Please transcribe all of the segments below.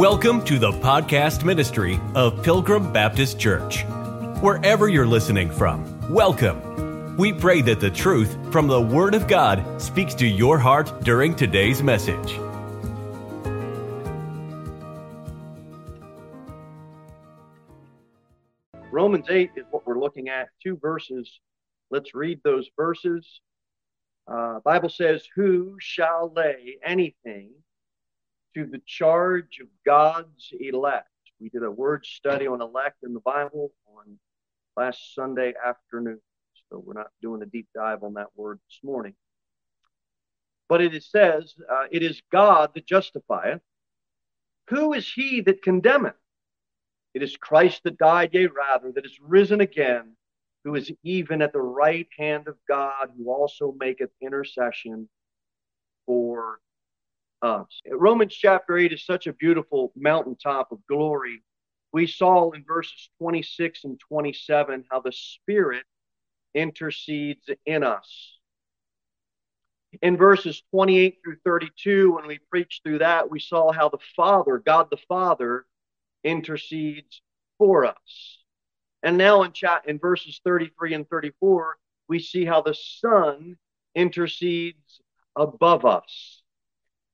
Welcome to the podcast ministry of Pilgrim Baptist Church. Wherever you're listening from, welcome. We pray that the truth from the Word of God speaks to your heart during today's message. Romans 8 is what we're looking at, two verses. Let's read those verses. Uh, Bible says, Who shall lay anything to the charge of God's elect? We did a word study on elect in the Bible on last Sunday afternoon. So we're not doing a deep dive on that word this morning. But it says, uh, It is God that justifieth. Who is he that condemneth? It is Christ that died, yea, rather, that is risen again, who is even at the right hand of God, who also maketh intercession for us. Romans chapter 8 is such a beautiful mountaintop of glory. We saw in verses 26 and 27 how the Spirit intercedes in us. In verses 28 through 32, when we preached through that, we saw how the Father, God the Father, intercedes for us. And now in chat in verses 33 and 34, we see how the Son intercedes above us.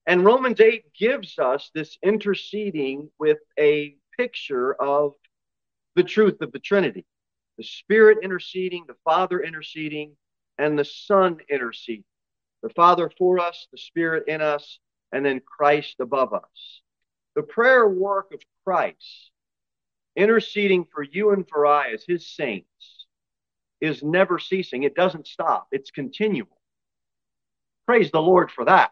And Romans 8 gives us this interceding with a picture of the truth of the Trinity the Spirit interceding, the Father interceding, and the Son interceding. The Father for us, the Spirit in us, and then Christ above us. The prayer work of Christ, interceding for you and for I as his saints, is never ceasing. It doesn't stop, it's continual. Praise the Lord for that.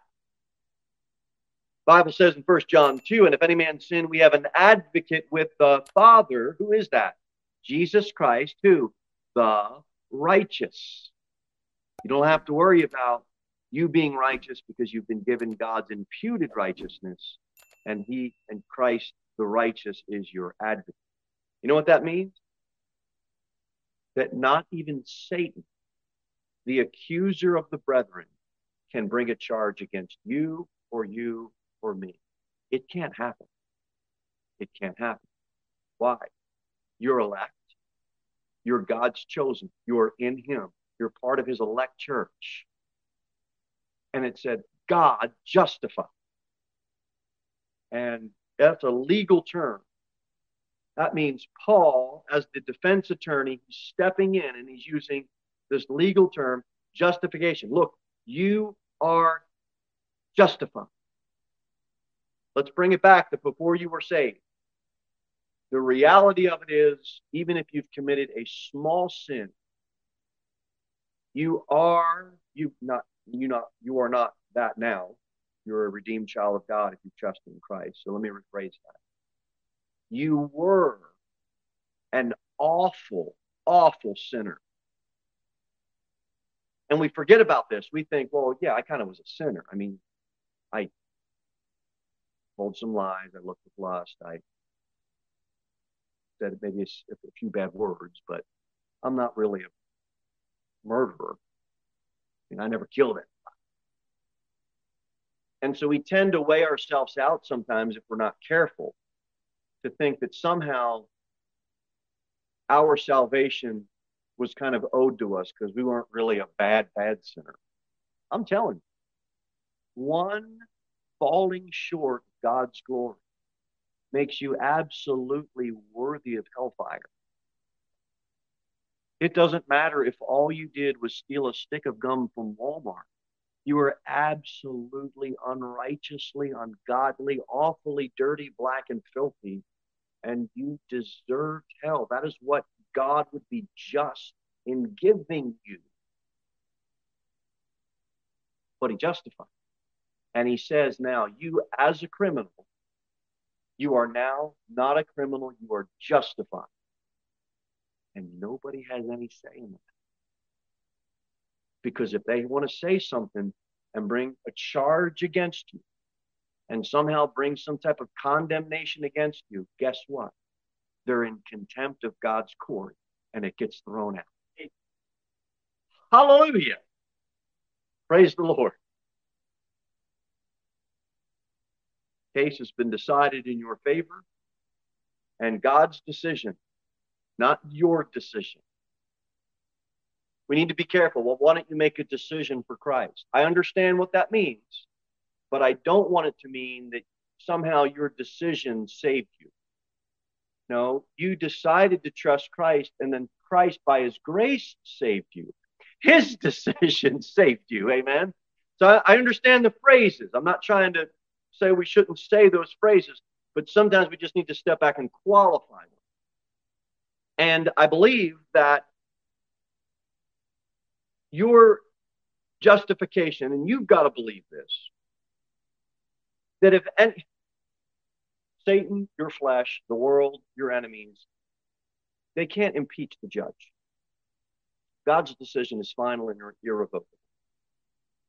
Bible says in 1 John 2, and if any man sin, we have an advocate with the Father. Who is that? Jesus Christ, who? The righteous. You don't have to worry about you being righteous because you've been given God's imputed righteousness and he and Christ the righteous is your advocate. You know what that means? That not even Satan, the accuser of the brethren, can bring a charge against you or you or me. It can't happen. It can't happen. Why? You're elect. You're God's chosen. You're in Him. You're part of His elect church. And it said, God justified. And that's a legal term. That means Paul, as the defense attorney, he's stepping in and he's using this legal term, justification. Look, you are justified. Let's bring it back to before you were saved. The reality of it is, even if you've committed a small sin, you are you not you not you are not that now you're a redeemed child of God if you trust in Christ. So let me rephrase that. You were an awful, awful sinner. And we forget about this. We think, well, yeah, I kind of was a sinner. I mean, I told some lies. I looked with lust. I said maybe a, a few bad words, but I'm not really a murderer. I mean, I never killed it. And so we tend to weigh ourselves out sometimes if we're not careful to think that somehow our salvation was kind of owed to us because we weren't really a bad, bad sinner. I'm telling you, one falling short God's glory makes you absolutely worthy of hellfire. It doesn't matter if all you did was steal a stick of gum from Walmart. You are absolutely unrighteously, ungodly, awfully dirty, black, and filthy, and you deserved hell. That is what God would be just in giving you. But He justified. And He says, now, you as a criminal, you are now not a criminal, you are justified. And nobody has any say in that. Because if they want to say something and bring a charge against you and somehow bring some type of condemnation against you, guess what? They're in contempt of God's court and it gets thrown out. Hallelujah. Praise the Lord. Case has been decided in your favor, and God's decision, not your decision. We need to be careful. Well, why don't you make a decision for Christ? I understand what that means, but I don't want it to mean that somehow your decision saved you. No, you decided to trust Christ, and then Christ, by his grace, saved you. His decision saved you. Amen. So I, understand the phrases. I'm not trying to say we shouldn't say those phrases, but sometimes we just need to step back and qualify them. And I believe that your justification, and you've got to believe this, that if any, Satan, your flesh, the world, your enemies, they can't impeach the judge. God's decision is final and irrevocable.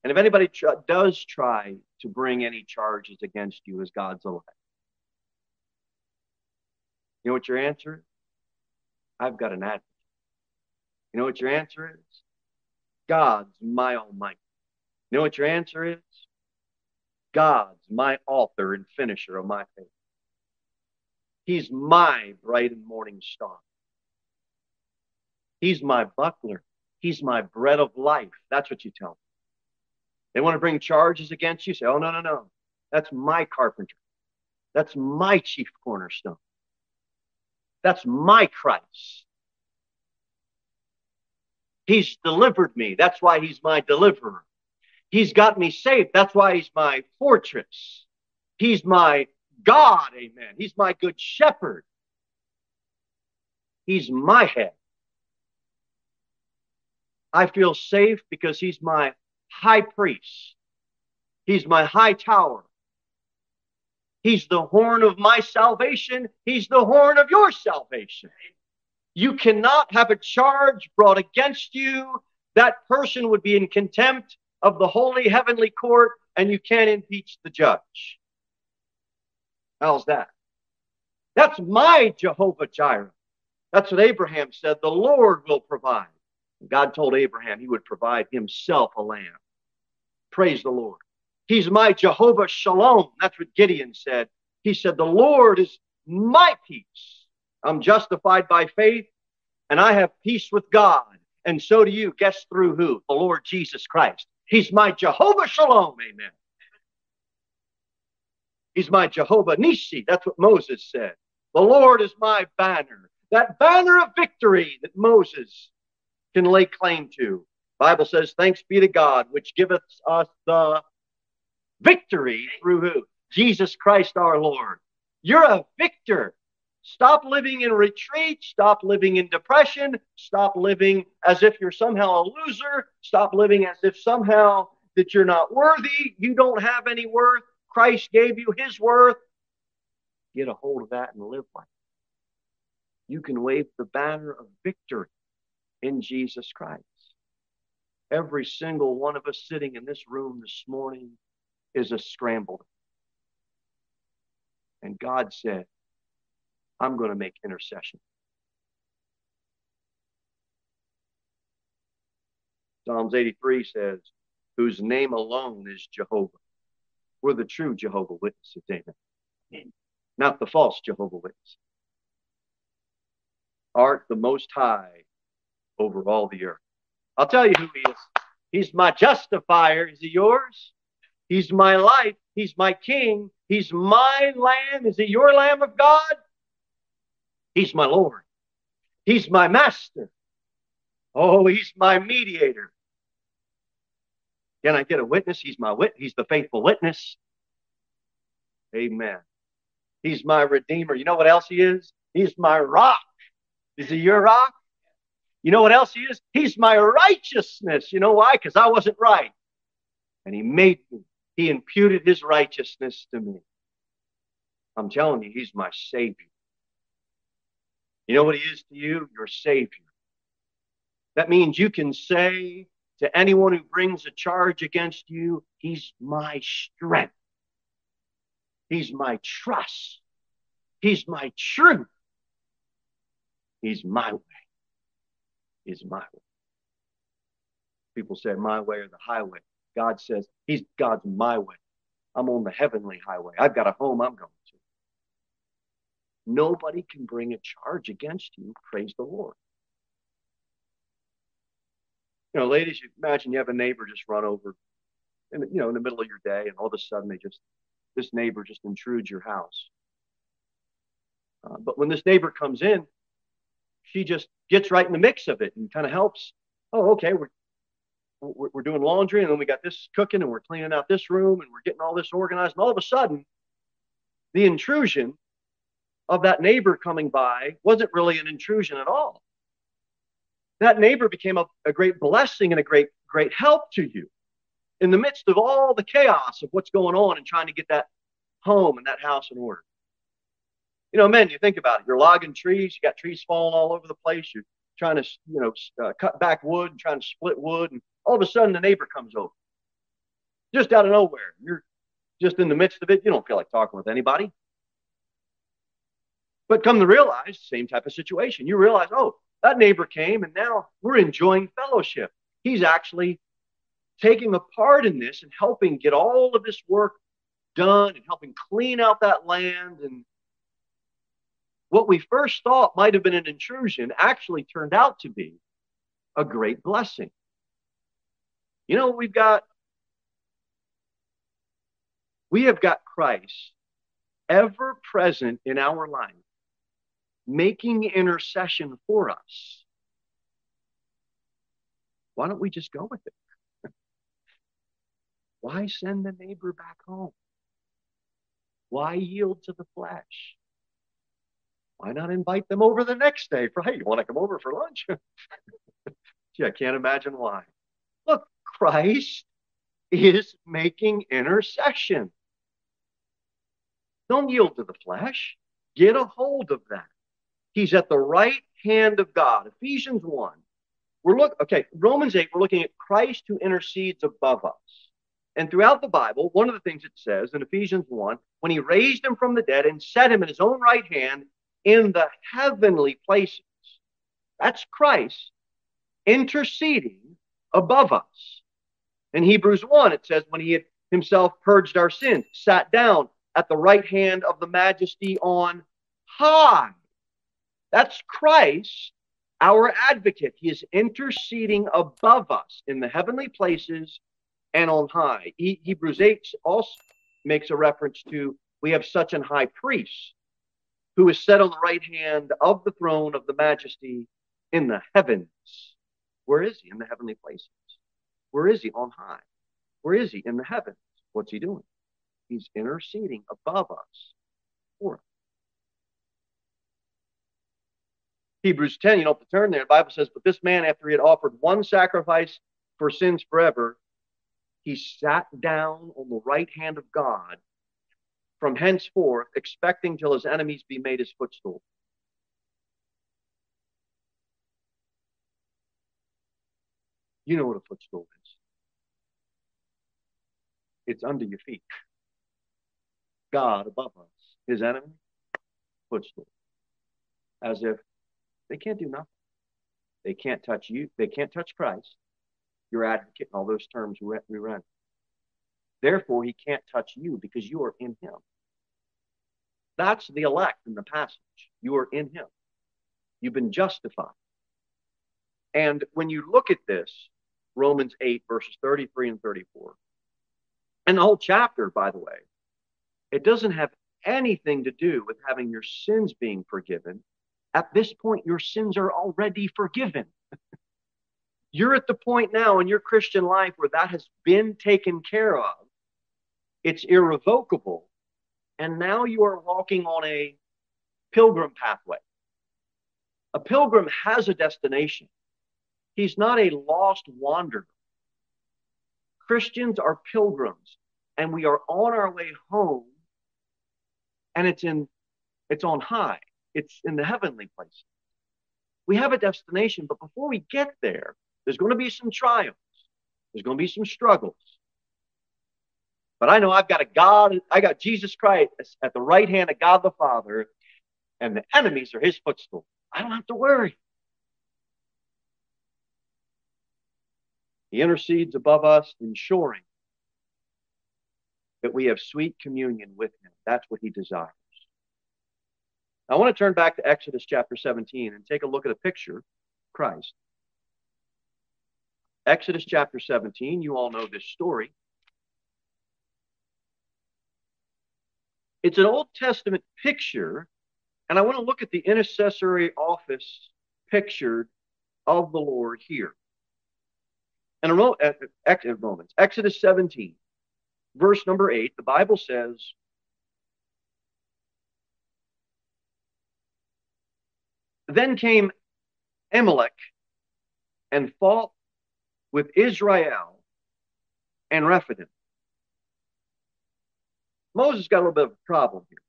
And if anybody tr- does try to bring any charges against you as God's elect, you know what your answer is? I've got an advocate. You know what your answer is? God's my almighty. You know what your answer is? God's my author and finisher of my faith. He's my bright and morning star. He's my buckler. He's my bread of life. That's what you tell them. They want to bring charges against you. Say, oh, no, no, no. That's my carpenter. That's my chief cornerstone. That's my Christ. He's delivered me. That's why he's my deliverer. He's got me safe. That's why he's my fortress. He's my God. Amen. He's my good shepherd. He's my head. I feel safe because he's my high priest. He's my high tower. He's the horn of my salvation. He's the horn of your salvation. You cannot have a charge brought against you. That person would be in contempt of the holy heavenly court, and you can't impeach the judge. How's that? That's my Jehovah Jireh. That's what Abraham said. The Lord will provide. God told Abraham he would provide himself a lamb. Praise the Lord. He's my Jehovah Shalom. That's what Gideon said. He said, The Lord is my peace. I'm justified by faith and I have peace with God. And so do you. Guess through who? The Lord Jesus Christ. He's my Jehovah Shalom. Amen. He's my Jehovah Nisi. That's what Moses said. The Lord is my banner. That banner of victory that Moses can lay claim to. Bible says, thanks be to God, which giveth us the victory through who? Jesus Christ our Lord. You're a victor. Stop living in retreat. Stop living in depression. Stop living as if you're somehow a loser. Stop living as if somehow that you're not worthy. You don't have any worth. Christ gave you his worth. Get a hold of that and live like it. You can wave the banner of victory in Jesus Christ. Every single one of us sitting in this room this morning is a scrambled. And God said, I'm going to make intercession. Psalms 83 says, whose name alone is Jehovah. We're the true Jehovah Witnesses, amen. Not the false Jehovah Witness. Art the Most High over all the earth. I'll tell you who he is. He's my justifier. Is he yours? He's my life. He's my king. He's my lamb. Is he your lamb of God? He's my Lord. He's my master. Oh, he's my mediator. Can I get a witness? He's my wit. He's the faithful witness. Amen. He's my redeemer. You know what else he is? He's my rock. Is he your rock? You know what else he is? He's my righteousness. You know why? Because I wasn't right. And he made me. He imputed his righteousness to me. I'm telling you, he's my savior. You know what he is to you? Your savior. That means you can say to anyone who brings a charge against you, he's my strength. He's my trust. He's my truth. He's my way is my way. People say my way or the highway. God says he's God's my way. I'm on the heavenly highway. I've got a home I'm going to. Nobody can bring a charge against you. Praise the Lord. You know, ladies, you imagine you have a neighbor just run over in you know, in the middle of your day, and all of a sudden they just this neighbor just intrudes your house. Uh, but when this neighbor comes in, she just gets right in the mix of it and kind of helps. Oh, okay, we're, we're, doing laundry, and then we got this cooking, and we're cleaning out this room, and we're getting all this organized. And all of a sudden, the intrusion of that neighbor coming by wasn't really an intrusion at all. That neighbor became a, a great blessing and a great, great help to you in the midst of all the chaos of what's going on and trying to get that home and that house in order. You know, men, you think about it. You're logging trees. You got trees falling all over the place. You're trying to, you know, uh, cut back wood and trying to split wood. And all of a sudden, the neighbor comes over. Just out of nowhere. You're just in the midst of it. You don't feel like talking with anybody. But come to realize, same type of situation. You realize, oh, that neighbor came and now we're enjoying fellowship. He's actually taking a part in this and helping get all of this work done and helping clean out that land. And what we first thought might have been an intrusion actually turned out to be a great blessing. You know, we've got, we have got Christ ever present in our life, making intercession for us. Why don't we just go with it? Why send the neighbor back home? Why yield to the flesh? Why not invite them over the next day for, hey, you want to come over for lunch? Gee, I can't imagine why. Look, Christ is making intercession. Don't yield to the flesh. Get a hold of that. He's at the right hand of God. Ephesians 1. We're look okay, Romans 8, we're looking at Christ who intercedes above us. And throughout the Bible, one of the things it says in Ephesians 1 when he raised him from the dead and set him in his own right hand in the heavenly places. That's Christ interceding above us. In Hebrews 1, it says, when he had himself purged our sins, sat down at the right hand of the majesty on high. That's Christ, our advocate. He is interceding above us in the heavenly places and on high. He, Hebrews 8 also makes a reference to we have such an high priest who is set on the right hand of the throne of the majesty in the heavens. Where is he? In the heavenly places. Where is he? On high. Where is he? In the heavens. What's he doing? He's interceding above us for us. Hebrews 10, you don't have to turn there. The Bible says, But this man, after he had offered one sacrifice for sins forever, he sat down on the right hand of God from henceforth, expecting till his enemies be made his footstool. You know what a footstool is. It's under your feet. God above us, his enemy, footstool. As if they can't do nothing. They can't touch you. They can't touch Christ your advocate, all those terms we run. Therefore, he can't touch you because you are in him. That's the elect in the passage. You are in him. You've been justified. And when you look at this, Romans 8, verses 33 and 34, and the whole chapter, by the way, it doesn't have anything to do with having your sins being forgiven. At this point, your sins are already forgiven. You're at the point now in your Christian life where that has been taken care of. It's irrevocable. And now you are walking on a pilgrim pathway. A pilgrim has a destination. He's not a lost wanderer. Christians are pilgrims, and we are on our way home, and it's in it's on high. It's in the heavenly places. We have a destination, but before we get there, there's going to be some triumphs. There's going to be some struggles. But I know I've got a God, I got Jesus Christ at the right hand of God the Father, and the enemies are his footstool. I don't have to worry. He intercedes above us, ensuring that we have sweet communion with him. That's what he desires. I want to turn back to Exodus chapter 17 and take a look at a picture Christ. Exodus chapter 17, you all know this story. It's an Old Testament picture, and I want to look at the intercessory office pictured of the Lord here. And in Romans, uh, uh, Exodus 17, verse number 8, the Bible says, Then came Amalek and fought with Israel and Rephidim. Moses got a little bit of a problem here.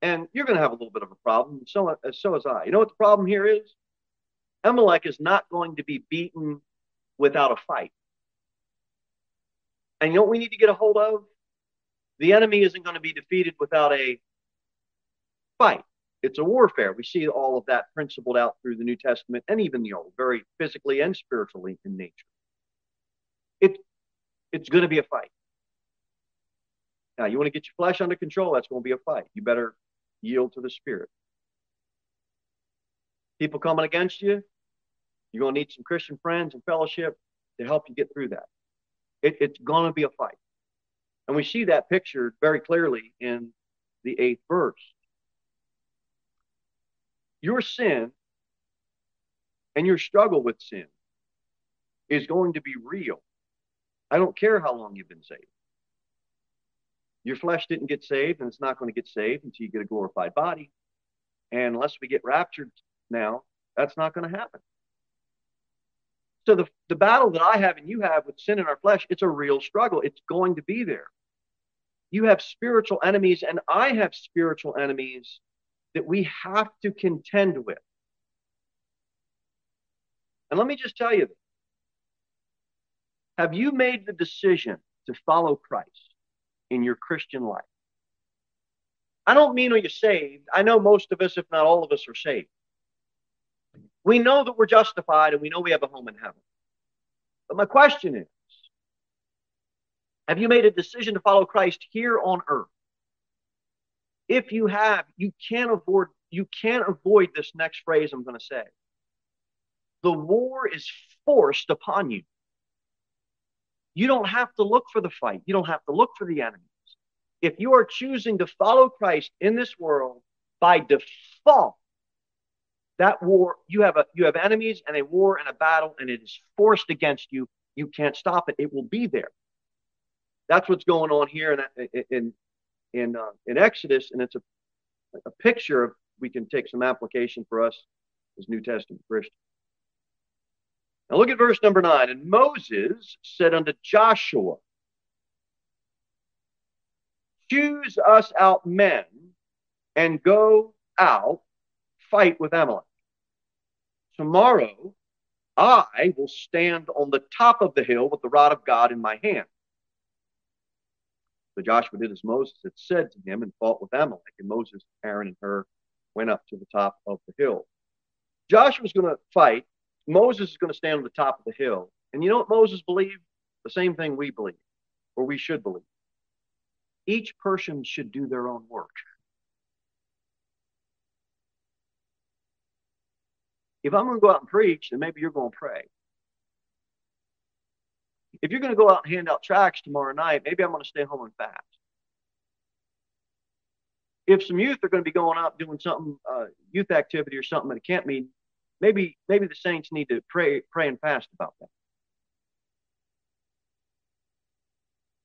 And you're going to have a little bit of a problem. So, so is I. You know what the problem here is? Amalek is not going to be beaten without a fight. And you know what we need to get a hold of? The enemy isn't going to be defeated without a fight. It's a warfare. We see all of that principled out through the New Testament and even the Old, very physically and spiritually in nature. It, it's going to be a fight. Now, you want to get your flesh under control, that's going to be a fight. You better yield to the Spirit. People coming against you, you're going to need some Christian friends and fellowship to help you get through that. It, it's going to be a fight. And we see that pictured very clearly in the eighth verse. Your sin and your struggle with sin is going to be real. I don't care how long you've been saved. Your flesh didn't get saved, and it's not going to get saved until you get a glorified body. And unless we get raptured now, that's not going to happen. So the, the battle that I have and you have with sin in our flesh, it's a real struggle. It's going to be there. You have spiritual enemies, and I have spiritual enemies that we have to contend with. And let me just tell you have you made the decision to follow Christ in your Christian life? I don't mean are you saved. I know most of us, if not all of us, are saved. We know that we're justified and we know we have a home in heaven. But my question is Have you made a decision to follow Christ here on earth? If you have, you can't avoid you can't avoid this next phrase I'm going to say. The war is forced upon you. You don't have to look for the fight. You don't have to look for the enemies. If you are choosing to follow Christ in this world by default, that war, you have a you have enemies and a war and a battle, and it is forced against you. You can't stop it. It will be there. That's what's going on here in in in, uh, in Exodus, and it's a a picture of we can take some application for us as New Testament Christians. Now look at verse number nine. And Moses said unto Joshua, Choose us out men and go out, fight with Amalek. Tomorrow I will stand on the top of the hill with the rod of God in my hand. So Joshua did as Moses had said to him and fought with Amalek. And Moses, Aaron, and Hur went up to the top of the hill. Joshua's going to fight. Moses is going to stand on the top of the hill. And you know what Moses believed? The same thing we believe, or we should believe. Each person should do their own work. If I'm going to go out and preach, then maybe you're going to pray. If you're going to go out and hand out tracts tomorrow night, maybe I'm going to stay home and fast. If some youth are going to be going out doing something, uh, youth activity or something at a camp meeting, maybe maybe the saints need to pray pray and fast about that.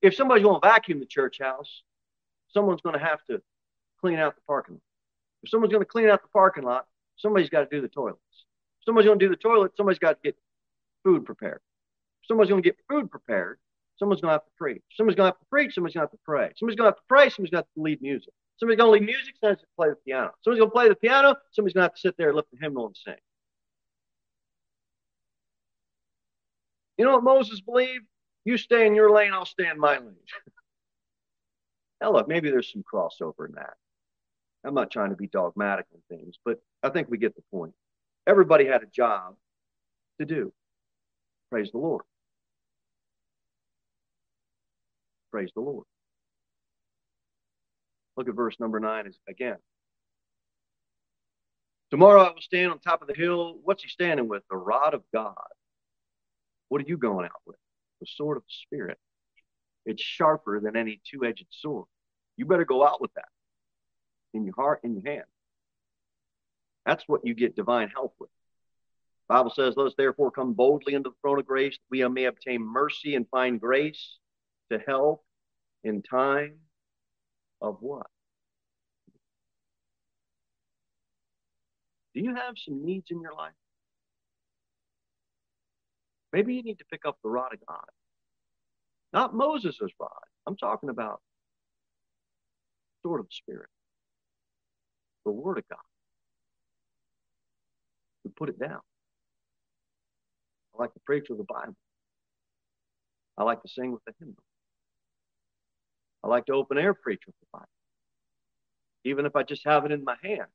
If somebody's going to vacuum the church house, someone's going to have to clean out the parking lot. If someone's going to clean out the parking lot, somebody's got to do the toilets somebody's going to do the toilet, somebody's got to get food prepared. If somebody's going to get food prepared, someone's going to have to preach. Someone's going to have to preach, somebody's going to have to pray. Somebody's going to have to pray, somebody's going to have to lead music. Somebody's going to lead music, somebody's going to play the piano. Somebody's going to play the piano, somebody's going to have to sit there and lift the hymnal and sing. You know what Moses believed? You stay in your lane, I'll stay in my lane. now, look, maybe there's some crossover in that. I'm not trying to be dogmatic on things, but I think we get the point. Everybody had a job to do. Praise the Lord. Praise the Lord. Look at verse number nine again. Tomorrow I will stand on top of the hill. What's he standing with? The rod of God. What are you going out with? The sword of the Spirit. It's sharper than any two edged sword. You better go out with that in your heart, in your hand. That's what you get divine help with. The Bible says, Let us therefore come boldly into the throne of grace, that we may obtain mercy and find grace to help in time of what? Do you have some needs in your life? Maybe you need to pick up the rod of God. Not Moses' rod. I'm talking about sword of the Spirit. The Word of God. We put it down. I like to preach with the Bible. I like to sing with the hymnal. I like to open air preach with the Bible. Even if I just have it in my hand.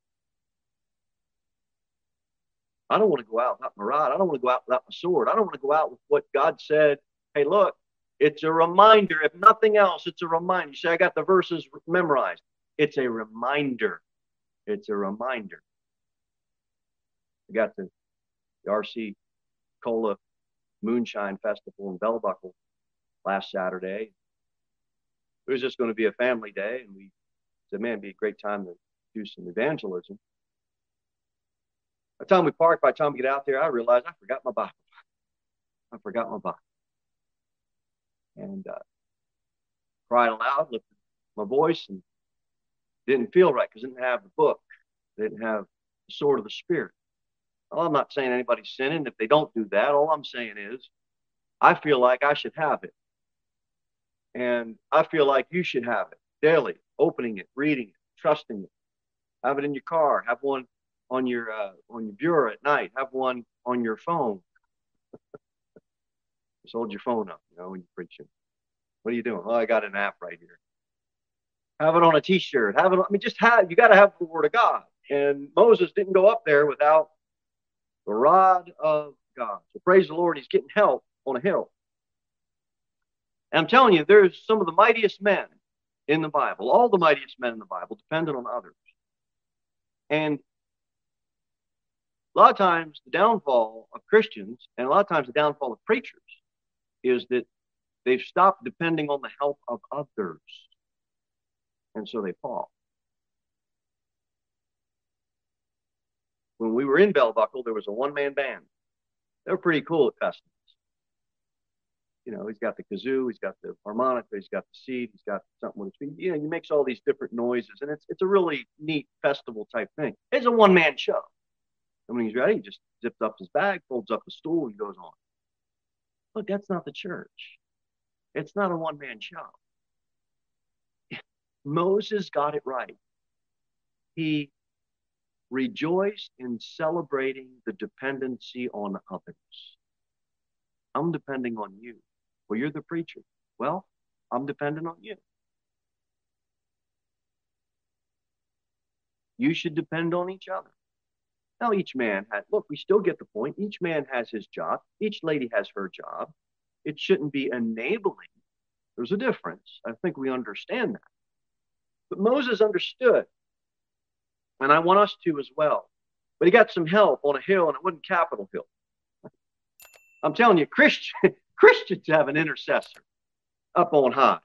I don't want to go out without my rod. I don't want to go out without my sword. I don't want to go out with what God said. Hey, look, it's a reminder. If nothing else, it's a reminder. You say, I got the verses memorized. It's a reminder. It's a reminder. I got the, the RC Cola MoonPie Festival in Bell Buckle last Saturday. It was just going to be a family day, and we said, man, it'd be a great time to do some evangelism. By the time we parked, by the time we get out there, I realized I forgot my Bible. I forgot my Bible. And uh, cried aloud, lifted my voice, and didn't feel right because I didn't have the book. Didn't have the sword of the Spirit. Well, I'm not saying anybody's sinning if they don't do that. All I'm saying is I feel like I should have it. And I feel like you should have it daily, opening it, reading it, trusting it. Have it in your car. Have one on your uh, on your bureau at night. Have one on your phone. Just hold your phone up, you know, when you're preaching. What are you doing? Oh, I got an app right here. Have it on a T-shirt. Have it. On, I mean, just have. You got to have the Word of God. And Moses didn't go up there without the rod of God. So praise the Lord, he's getting help on a hill. And I'm telling you, there's some of the mightiest men in the Bible, all the mightiest men in the Bible, dependent on others. And a lot of times, the downfall of Christians, and a lot of times, the downfall of preachers, is that they've stopped depending on the help of others. And so they fall. when we were in Bell Buckle, there was a one man band. They were pretty cool at festivals. You know, he's got the kazoo, he's got the harmonica, he's got the seed, he's got something with his feet. You know, he makes all these different noises, and it's it's a really neat festival type thing. It's a one man show. And when he's ready, he just zips up his bag, folds up the stool, and goes on. Look, that's not the church. It's not a one man show. Moses got it right. He rejoiced in celebrating the dependency on others. I'm depending on you. Well, you're the preacher. Well, I'm dependent on you. You should depend on each other. Now, each man has, look, we still get the point. Each man has his job, each lady has her job. It shouldn't be enabling. There's a difference. I think we understand that. But Moses understood and I want us to as well. But he got some help on a hill, and it wasn't Capitol Hill. I'm telling you, Christian, Christians have an intercessor up on high,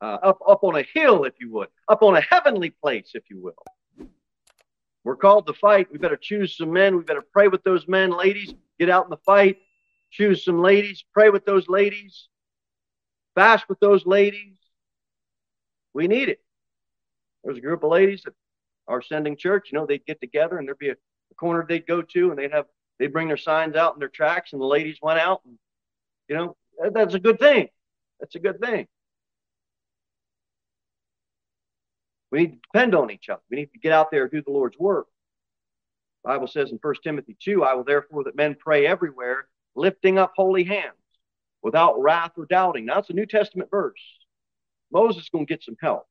uh, up, up on a hill, if you would, up on a heavenly place, if you will. We're called to fight. We better choose some men. We better pray with those men. Ladies, get out in the fight. Choose some ladies. Pray with those ladies. Fast with those ladies. We need it. There's a group of ladies that are sending church, you know, they'd get together and there'd be a, a corner they'd go to and they'd have they'd bring their signs out and their tracks and the ladies went out and you know that, that's a good thing. That's a good thing. We need to depend on each other. We need to get out there and do the Lord's work. The Bible says in 1 Timothy 2, I will therefore that men pray everywhere, lifting up holy hands, without wrath or doubting. Now, it's a New Testament verse. Moses is going to get some help.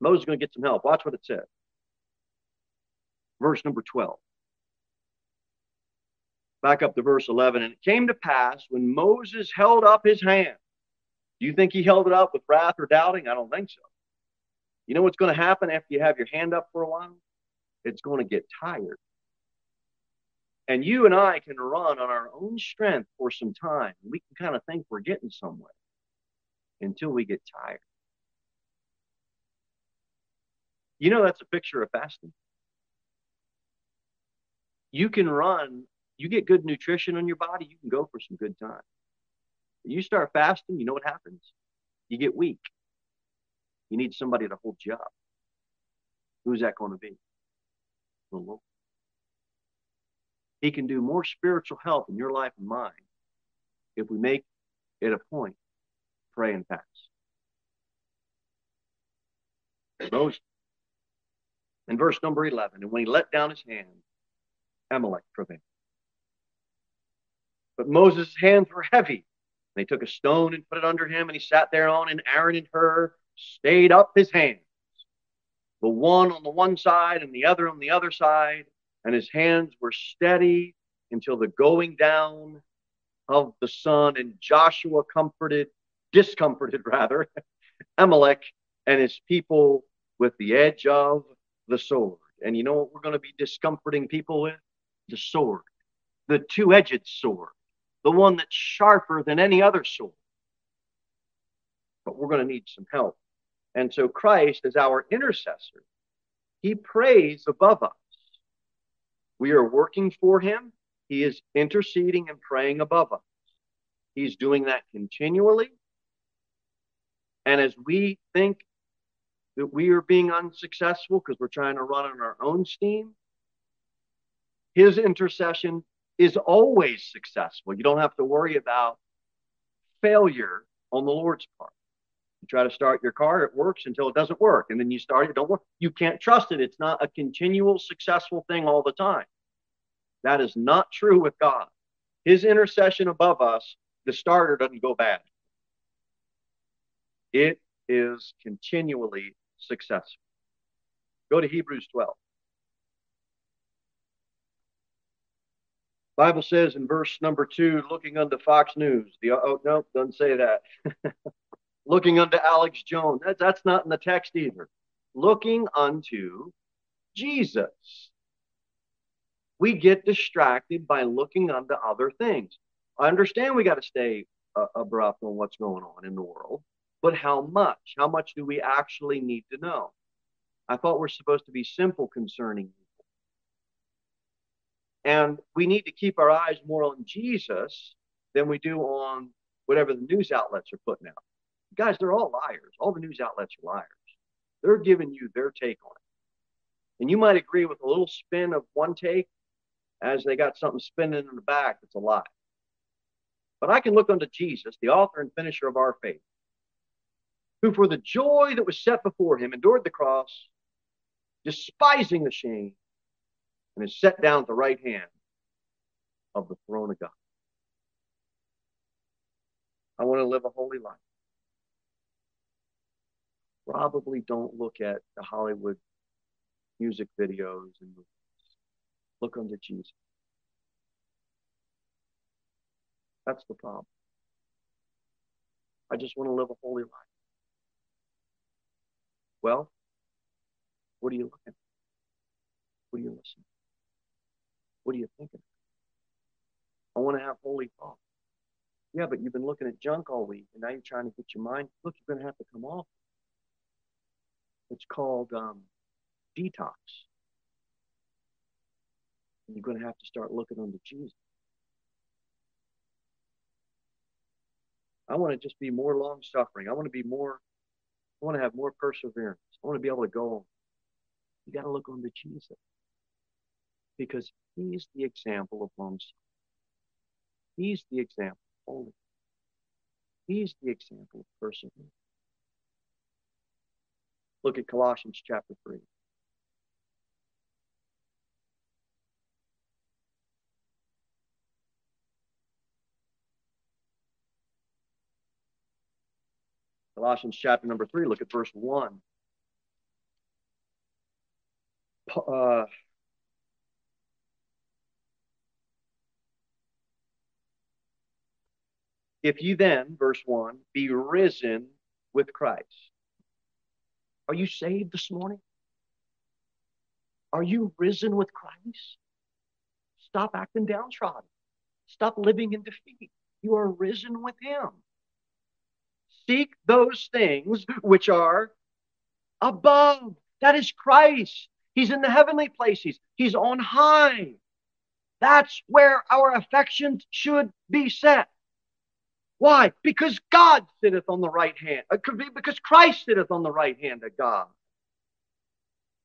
Moses is going to get some help. Watch what it says. Verse number 12. Back up to verse 11. And it came to pass when Moses held up his hand. Do you think he held it up with wrath or doubting? I don't think so. You know what's going to happen after you have your hand up for a while? It's going to get tired. And you and I can run on our own strength for some time. We can kind of think we're getting somewhere until we get tired. You know, that's a picture of fasting. You can run, you get good nutrition on your body, you can go for some good time. You start fasting, you know what happens? You get weak. You need somebody to hold you up. Who's that going to be? The Lord. He can do more spiritual help in your life and mine if we make it a point pray and fast. Moses. In verse number 11, and when he let down his hand, Amalek prevailed. But Moses' hands were heavy. They took a stone and put it under him, and he sat thereon, and Aaron and Hur stayed up his hands, the one on the one side and the other on the other side, and his hands were steady until the going down of the sun. And Joshua comforted, discomforted rather, Amalek and his people with the edge of the sword. And you know what we're going to be discomforting people with? The sword, the two edged sword, the one that's sharper than any other sword. But we're going to need some help. And so Christ, is our intercessor, he prays above us. We are working for him. He is interceding and praying above us. He's doing that continually. And as we think that we are being unsuccessful because we're trying to run on our own steam, his intercession is always successful. You don't have to worry about failure on the Lord's part. You try to start your car, it works until it doesn't work. And then you start it, don't work. You can't trust it. It's not a continual successful thing all the time. That is not true with God. His intercession above us, the starter doesn't go bad. It is continually successful. Go to Hebrews 12. Bible says in verse number two, looking unto Fox News. The oh no, doesn't say that. looking unto Alex Jones. That, that's not in the text either. Looking unto Jesus. We get distracted by looking unto other things. I understand we got to stay uh, abrupt on what's going on in the world, but how much? How much do we actually need to know? I thought we're supposed to be simple concerning. And we need to keep our eyes more on Jesus than we do on whatever the news outlets are putting out. Guys, they're all liars. All the news outlets are liars. They're giving you their take on it. And you might agree with a little spin of one take as they got something spinning in the back that's a lie. But I can look unto Jesus, the author and finisher of our faith, who for the joy that was set before him endured the cross, despising the shame, and is set down at the right hand of the throne of God. I want to live a holy life probably don't look at the Hollywood music videos and movies. Look unto Jesus. That's the problem. I just want to live a holy life. Well, what are you looking at? What are you listening? What are you thinking? I want to have holy thoughts. Yeah, but you've been looking at junk all week, and now you're trying to get your mind. Look, you're going to have to come off. It's called um, detox. And you're going to have to start looking unto Jesus. I want to just be more long suffering. I want to be more, I want to have more perseverance. I want to be able to go. On. You got to look unto Jesus because he's the example of suffering. He's the example of holy. He's the example of perseverance. Look at Colossians chapter 3. Colossians chapter number 3, look at verse 1. Uh, If you then, verse 1, be risen with Christ. Are you saved this morning? Are you risen with Christ? Stop acting downtrodden. Stop living in defeat. You are risen with Him. Seek those things which are above. That is Christ. He's in the heavenly places, He's on high. That's where our affections should be set. Why? Because God sitteth on the right hand. Uh, be because Christ sitteth on the right hand of God.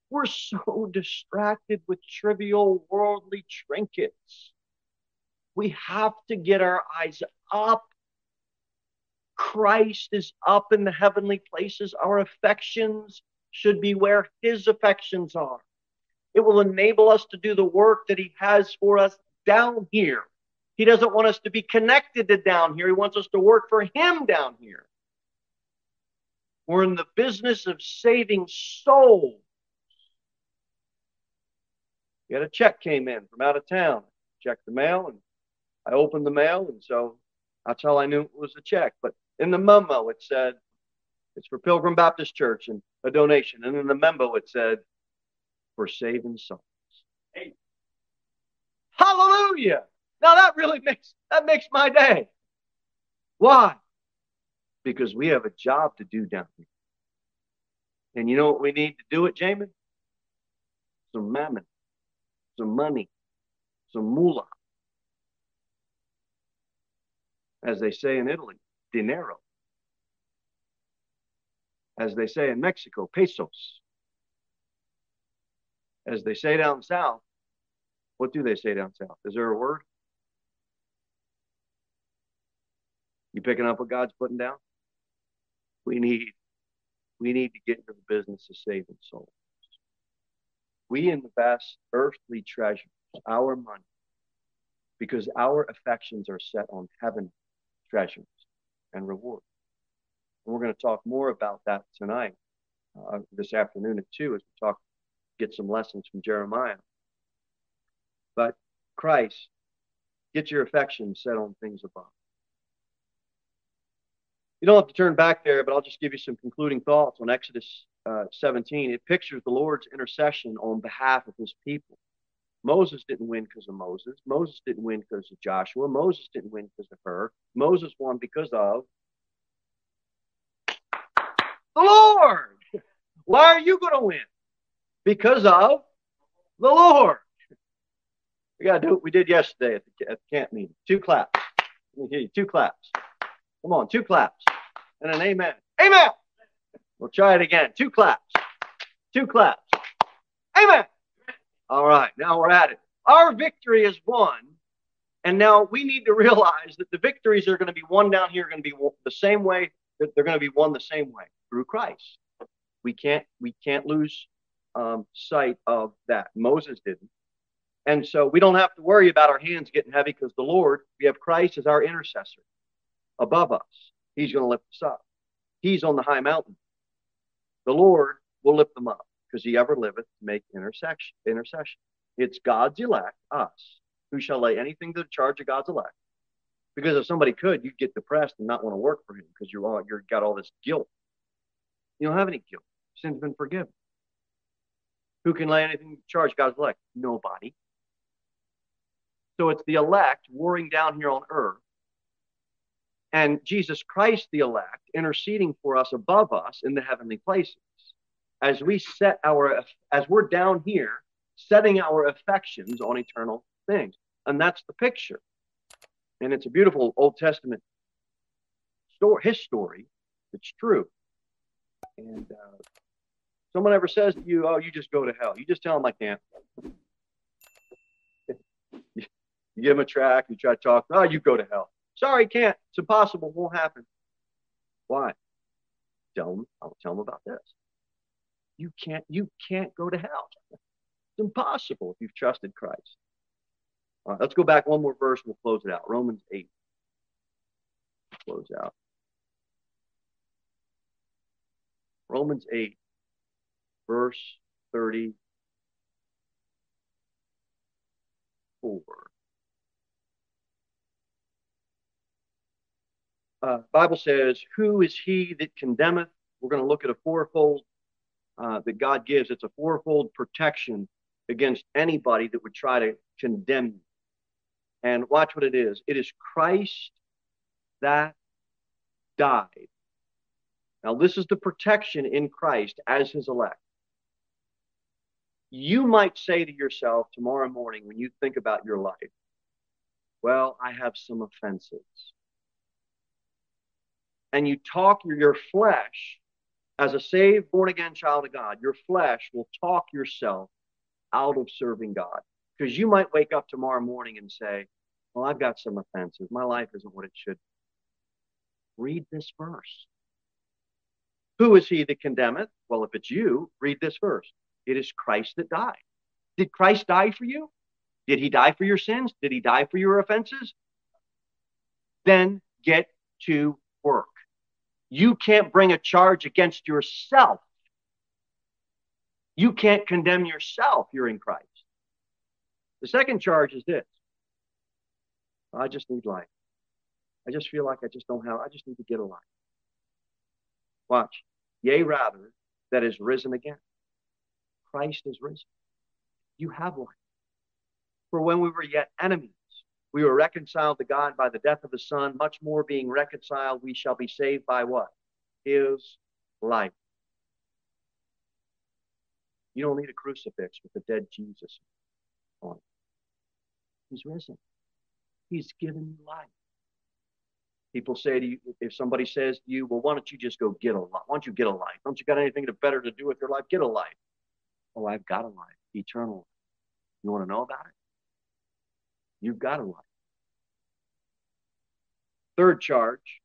We're so distracted with trivial worldly trinkets. We have to get our eyes up. Christ is up in the heavenly places. Our affections should be where his affections are. It will enable us to do the work that he has for us down here. He doesn't want us to be connected to down here. He wants us to work for him down here. We're in the business of saving souls. We had a check came in from out of town. Checked the mail and I opened the mail, and so that's how I knew it was a check. But in the memo, it said it's for Pilgrim Baptist Church and a donation. And in the memo, it said for saving souls. Hey. Hallelujah! Now that really makes that makes my day. Why? Because we have a job to do down here. And you know what we need to do it, Jamin? Some mammon, some money, some moolah. As they say in Italy, dinero. As they say in Mexico, pesos. As they say down south, what do they say down south? Is there a word? You picking up what God's putting down? We need we need to get into the business of saving souls. We invest earthly treasures, our money, because our affections are set on heaven treasures and rewards. And we're going to talk more about that tonight, uh, this afternoon at 2, as we talk, get some lessons from Jeremiah. But Christ, get your affections set on things above. You don't have to turn back there, but I'll just give you some concluding thoughts on Exodus uh, 17. It pictures the Lord's intercession on behalf of his people. Moses didn't win because of Moses. Moses didn't win because of Joshua. Moses didn't win because of Hur. Moses won because of the Lord. Why are you going to win? Because of the Lord. We got to do what we did yesterday at the, at the camp meeting. Two claps. Two claps. Come on, two claps and an amen. Amen. We'll try it again. Two claps. Two claps. Amen. All right, now we're at it. Our victory is won. And now we need to realize that the victories are going to be won down here are going to be the same way that they're going to be won the same way through Christ. We can't we can't lose um, sight of that. Moses didn't. And so we don't have to worry about our hands getting heavy because the Lord, we have Christ as our intercessor above us. He's going to lift us up. He's on the high mountain. The Lord will lift them up because he ever liveth to make intercession. intercession. It's God's elect, us, who shall lay anything to the charge of God's elect. Because if somebody could, you'd get depressed and not want to work for him because you're all you're got all this guilt. You don't have any guilt. Sin's been forgiven. Who can lay anything to charge God's elect? Nobody. So it's the elect warring down here on earth and Jesus Christ, the elect, interceding for us above us in the heavenly places. As we set our, as we're down here, setting our affections on eternal things. And that's the picture. And it's a beautiful Old Testament story, his story. It's true. And uh, someone ever says to you, oh, you just go to hell, you just tell them I can't. you give them a track, you try to talk, oh, you go to hell. Sorry, can't. It's impossible. Won't happen. Why? Tell them. I'll tell them about this. You can't. You can't go to hell. It's impossible if you've trusted Christ. All right, let's go back one more verse. and We'll close it out. Romans eight. Close out. Romans eight, verse thirty-four. Uh, Bible says, "Who is he that condemneth?" We're going to look at a fourfold uh, that God gives. It's a fourfold protection against anybody that would try to condemn you. And watch what it is. It is Christ that died. Now, this is the protection in Christ as his elect. You might say to yourself tomorrow morning when you think about your life, well, I have some offenses. And you talk your flesh as a saved, born again child of God, your flesh will talk yourself out of serving God. Because you might wake up tomorrow morning and say, Well, I've got some offenses. My life isn't what it should be. Read this verse. Who is he that condemneth? Well, if it's you, read this verse. It is Christ that died. Did Christ die for you? Did he die for your sins? Did he die for your offenses? Then get to work. You can't bring a charge against yourself. You can't condemn yourself. You're in Christ. The second charge is this I just need life. I just feel like I just don't have, I just need to get a life. Watch. Yea, rather, that is risen again. Christ is risen. You have life. For when we were yet enemies, we were reconciled to God by the death of his Son. Much more being reconciled, we shall be saved by what? His life. You don't need a crucifix with a dead Jesus on it. He's risen. He's given you life. People say to you, if somebody says to you, well, why don't you just go get a life? Why don't you get a life? Don't you got anything better to do with your life? Get a life. Oh, I've got a life, eternal. You want to know about it? You've got a life. Third charge.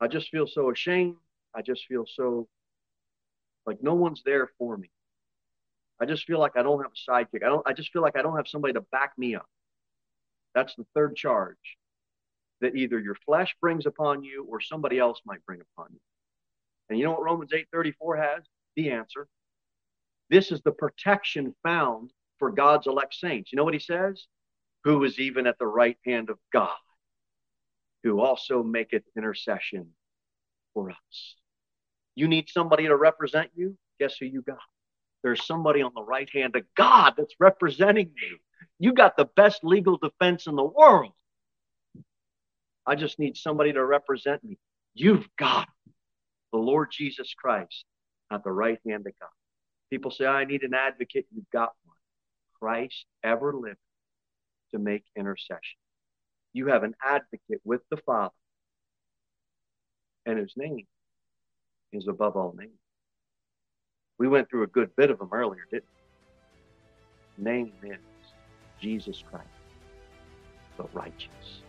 I just feel so ashamed. I just feel so like no one's there for me. I just feel like I don't have a sidekick. I don't I just feel like I don't have somebody to back me up. That's the third charge that either your flesh brings upon you or somebody else might bring upon you. And you know what Romans 8:34 has? The answer. This is the protection found for God's elect saints. You know what he says? Who is even at the right hand of God, who also maketh intercession for us. You need somebody to represent you? Guess who you got? There's somebody on the right hand of God that's representing you. You got the best legal defense in the world. I just need somebody to represent me. You've got the Lord Jesus Christ at the right hand of God. People say, I need an advocate. You've got. Christ ever lived to make intercession. You have an advocate with the Father, and his name is above all names. We went through a good bit of them earlier, didn't we? Name is Jesus Christ, the righteous.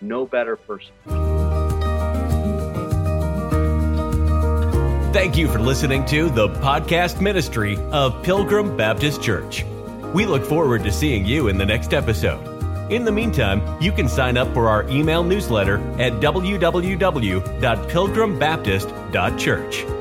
No better person. Thank you for listening to the podcast ministry of Pilgrim Baptist Church. We look forward to seeing you in the next episode. In the meantime, you can sign up for our email newsletter at www.pilgrimbaptist.church.